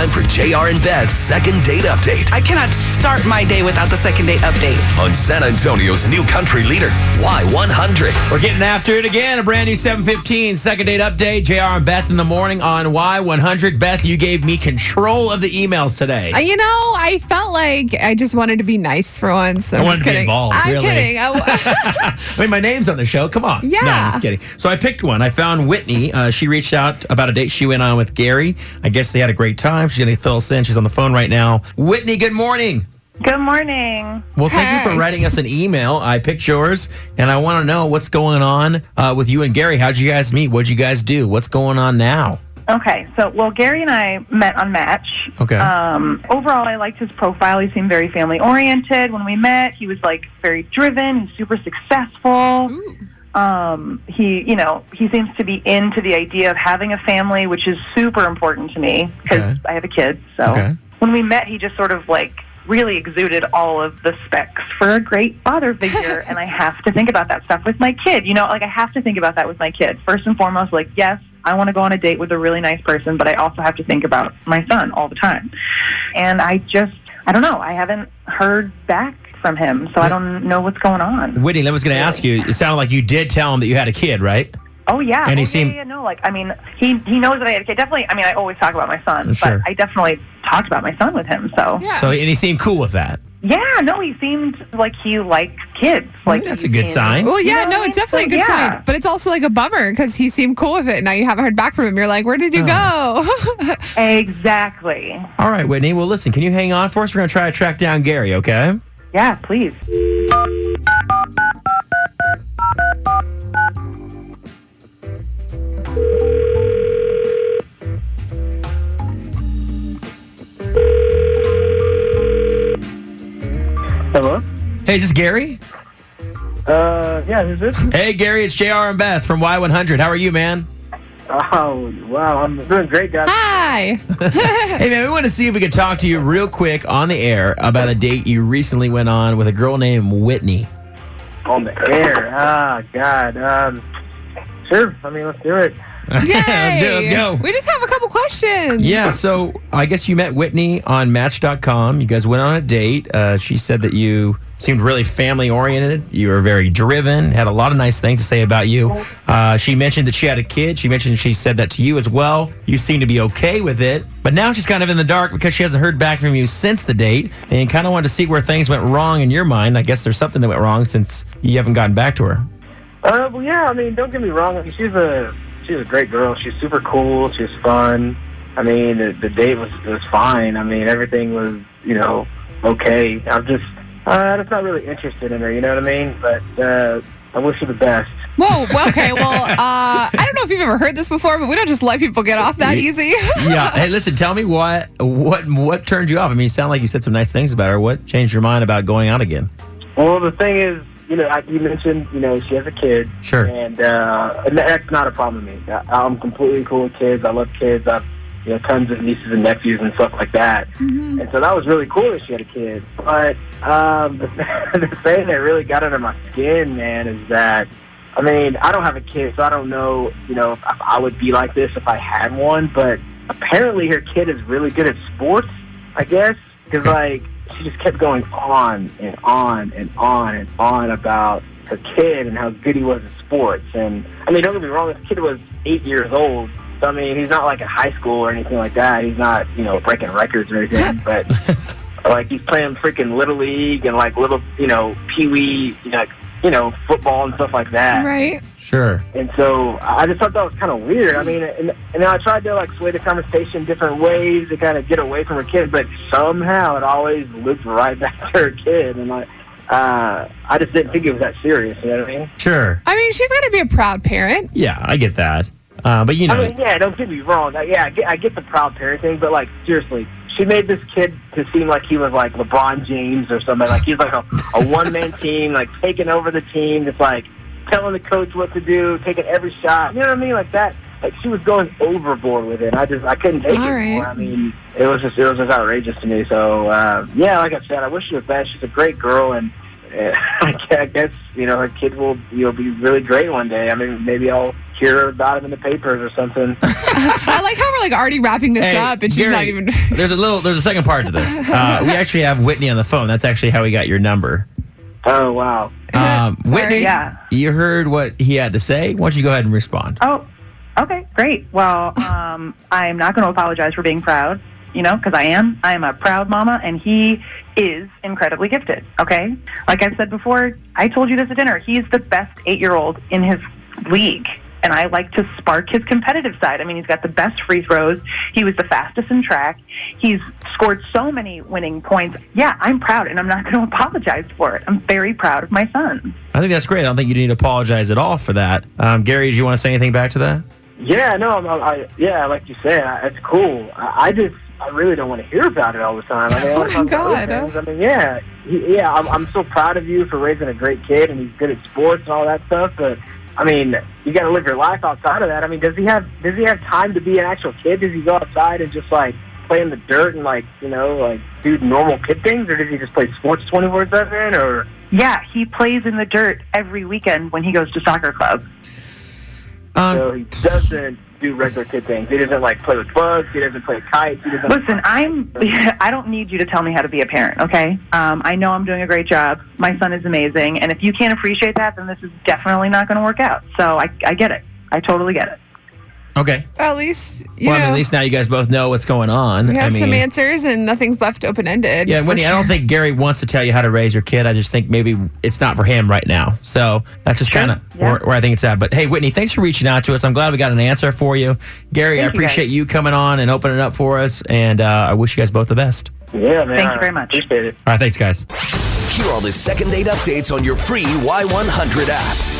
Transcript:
time for JR and Beth's second date update I cannot start my day without the second date update. on San Antonio's new country leader, Y100. We're getting after it again. A brand new 715 second date update. JR and Beth in the morning on Y100. Beth, you gave me control of the emails today. Uh, You know, I felt like I just wanted to be nice for once. I'm I wanted just to be kidding. involved, I'm really. kidding. I, I mean, my name's on the show. Come on. Yeah. No, I'm just kidding. So I picked one. I found Whitney. Uh, she reached out about a date she went on with Gary. I guess they had a great time. She's going to fill us in. She's on the phone right now. Whitney, good morning. Good morning. Well, thank you for writing us an email. I picked yours, and I want to know what's going on uh, with you and Gary. How'd you guys meet? What'd you guys do? What's going on now? Okay, so well, Gary and I met on Match. Okay. Um, overall, I liked his profile. He seemed very family oriented. When we met, he was like very driven. He's super successful. Um, he, you know, he seems to be into the idea of having a family, which is super important to me because Okay. I have a kid. So Okay. when we met, he just sort of like really exuded all of the specs for a great father figure and I have to think about that stuff with my kid. You know, like I have to think about that with my kid. First and foremost, like yes, I want to go on a date with a really nice person, but I also have to think about my son all the time. And I just I don't know, I haven't heard back from him, so I don't know what's going on. Whitney, I was going to ask you. It sounded like you did tell him that you had a kid, right? Oh yeah, And he oh, seemed- yeah, yeah, no, like I mean, he he knows that I had a kid. Definitely, I mean, I always talk about my son, Sure. but I definitely talked about my son with him. So yeah. So, and he seemed cool with that. Yeah, no, he seemed like he liked kids. Like that's a good seemed- sign. well, yeah, You know no, what I it's mean? definitely a good yeah. sign. But it's also like a bummer because he seemed cool with it. Now you haven't heard back from him. You're like, where did you uh. go? Exactly. All right, Whitney. Well, listen, can you hang on for us? We're going to try to track down Gary, okay? Yeah, please. Hello? Hey, is this Gary? Uh, yeah, who's this? Hey, Gary, it's JR and Beth from Y100. How are you, man? Oh, wow, I'm doing great, guys. Hi. Hey, man, we want to see if we could talk to you real quick on the air about a date you recently went on with a girl named Whitney. On the air. Ah, God. Um, sure. I mean, let's do it. let's do Let's go. We just have a couple questions. Yeah, so I guess you met Whitney on Match.com. You guys went on a date. Uh, she said that you seemed really family oriented. You were very driven, had a lot of nice things to say about you. Uh, she mentioned that she had a kid. She mentioned she said that to you as well. You seem to be okay with it. But now she's kind of in the dark because she hasn't heard back from you since the date and kind of wanted to see where things went wrong in your mind. I guess there's something that went wrong since you haven't gotten back to her. Uh, well, yeah, I mean, don't get me wrong. I mean, she's a she's a great girl. She's super cool. She's fun. I mean, the, the date was was fine. I mean, everything was you know okay. I'm just uh, I'm just not really interested in her. You know what I mean? But uh, I wish her the best. Whoa. Well, okay. Well, uh, I don't know if you've ever heard this before, but we don't just let people get off that easy. yeah. Hey, listen, tell me what what what turned you off? I mean, you sound like you said some nice things about her. What changed your mind about going out again? Well, the thing is, you know, I, you mentioned, you know, she has a kid. Sure. And, uh, and that's not a problem with me. I, I'm completely cool with kids. I love kids. I've, you know, tons of nieces and nephews and stuff like that. And so that was really cool that she had a kid. But um, the, the thing that really got under my skin, man, is that, I mean, I don't have a kid, so I don't know, you know, if I would be like this if I had one. But apparently her kid is really good at sports, I guess. Because, like, she just kept going on and on and on and on about her kid and how good he was at sports. And I mean, don't get me wrong, this kid was eight years old. So I mean, he's not like in high school or anything like that. He's not, you know, breaking records or anything. but like he's playing freaking little league and like little, you know, pee wee, you know, like, you know, football and stuff like that. right. Sure. And so I just thought that was kind of weird. I mean, and, and I tried to like sway the conversation different ways to kind of get away from her kid, but somehow it always looped right back to her kid. And like, uh, I just didn't think it was that serious. You know what I mean? Sure. I mean, she's going to be a proud parent. Yeah, I get that. Uh, but you know, I mean, yeah, don't get me wrong. Uh, Yeah, I get, I get the proud parent thing, but like seriously, she made this kid to seem like he was like LeBron James or something. Like he's like a, a one man team, like taking over the team, just like telling the coach what to do, taking every shot. You know what I mean? Like that. Like she was going overboard with it. I just I couldn't take All it right. anymore. I mean, it was just it was just outrageous to me. So uh, yeah, like I said, I wish she was best. She's a great girl, and I guess you know her kid will you know be really great one day. I mean, maybe I'll hear about him in the papers or something. I like how we're like already wrapping this Hey, up and she's Gary, not even. there's a little. There's a second part to this. Uh, we actually have Whitney on the phone. That's actually how we got your number. oh wow. Um, Sorry. Whitney, Yeah. you heard what he had to say. Why don't you go ahead and respond? Oh, okay, great. Well, um, I'm not going to apologize for being proud, you know, because I am. I am a proud mama, and he is incredibly gifted, okay? Like I've said before, I told you this at dinner. He's the best eight year old in his league. And I like to spark his competitive side. I mean, he's got the best free throws. He was the fastest in track. He's scored so many winning points. Yeah, I'm proud, and I'm not going to apologize for it. I'm very proud of my son. I think that's great. I don't think you need to apologize at all for that. Um, Gary, do you want to say anything back to that? Yeah, no, I'm, I, yeah, like you said, I, it's cool. I, I just, I really don't want to hear about it all the time. I mean, Oh my comes to other God. things, I mean, yeah, he, yeah, I'm, I'm so proud of you for raising a great kid, and he's good at sports and all that stuff. But I mean, you got to live your life outside of that. I mean, does he have, does he have time to be an actual kid? Does he go outside and just like play in the dirt and like, you know, like do normal kid things, or does he just play sports 24 seven, or? Yeah, he plays in the dirt every weekend when he goes to soccer club. Um, So he doesn't do regular kid things. He doesn't like play with bugs. He doesn't play kites. He doesn't. Listen, I'm. I don't need you to tell me how to be a parent. Okay. Um, I know I'm doing a great job. My son is amazing, and if you can't appreciate that, then this is definitely not going to work out. So I, I get it. I totally get it. Okay. At least you Well, I mean, know at least now you guys both know what's going on. we have I mean, some answers and nothing's left open ended. Yeah, Whitney, I don't think Gary wants to tell you how to raise your kid. I just think maybe it's not for him right now. So that's just Sure. kind of Yeah. where, where I think it's at. But hey, Whitney, thanks for reaching out to us. I'm glad we got an answer for you. Gary, I Thank you, appreciate guys. you coming on and opening up for us. And uh, I wish you guys both the best. Yeah, man. Thank you very much. Appreciate it. All right, thanks, guys. Hear all the second date updates on your free Y100 app.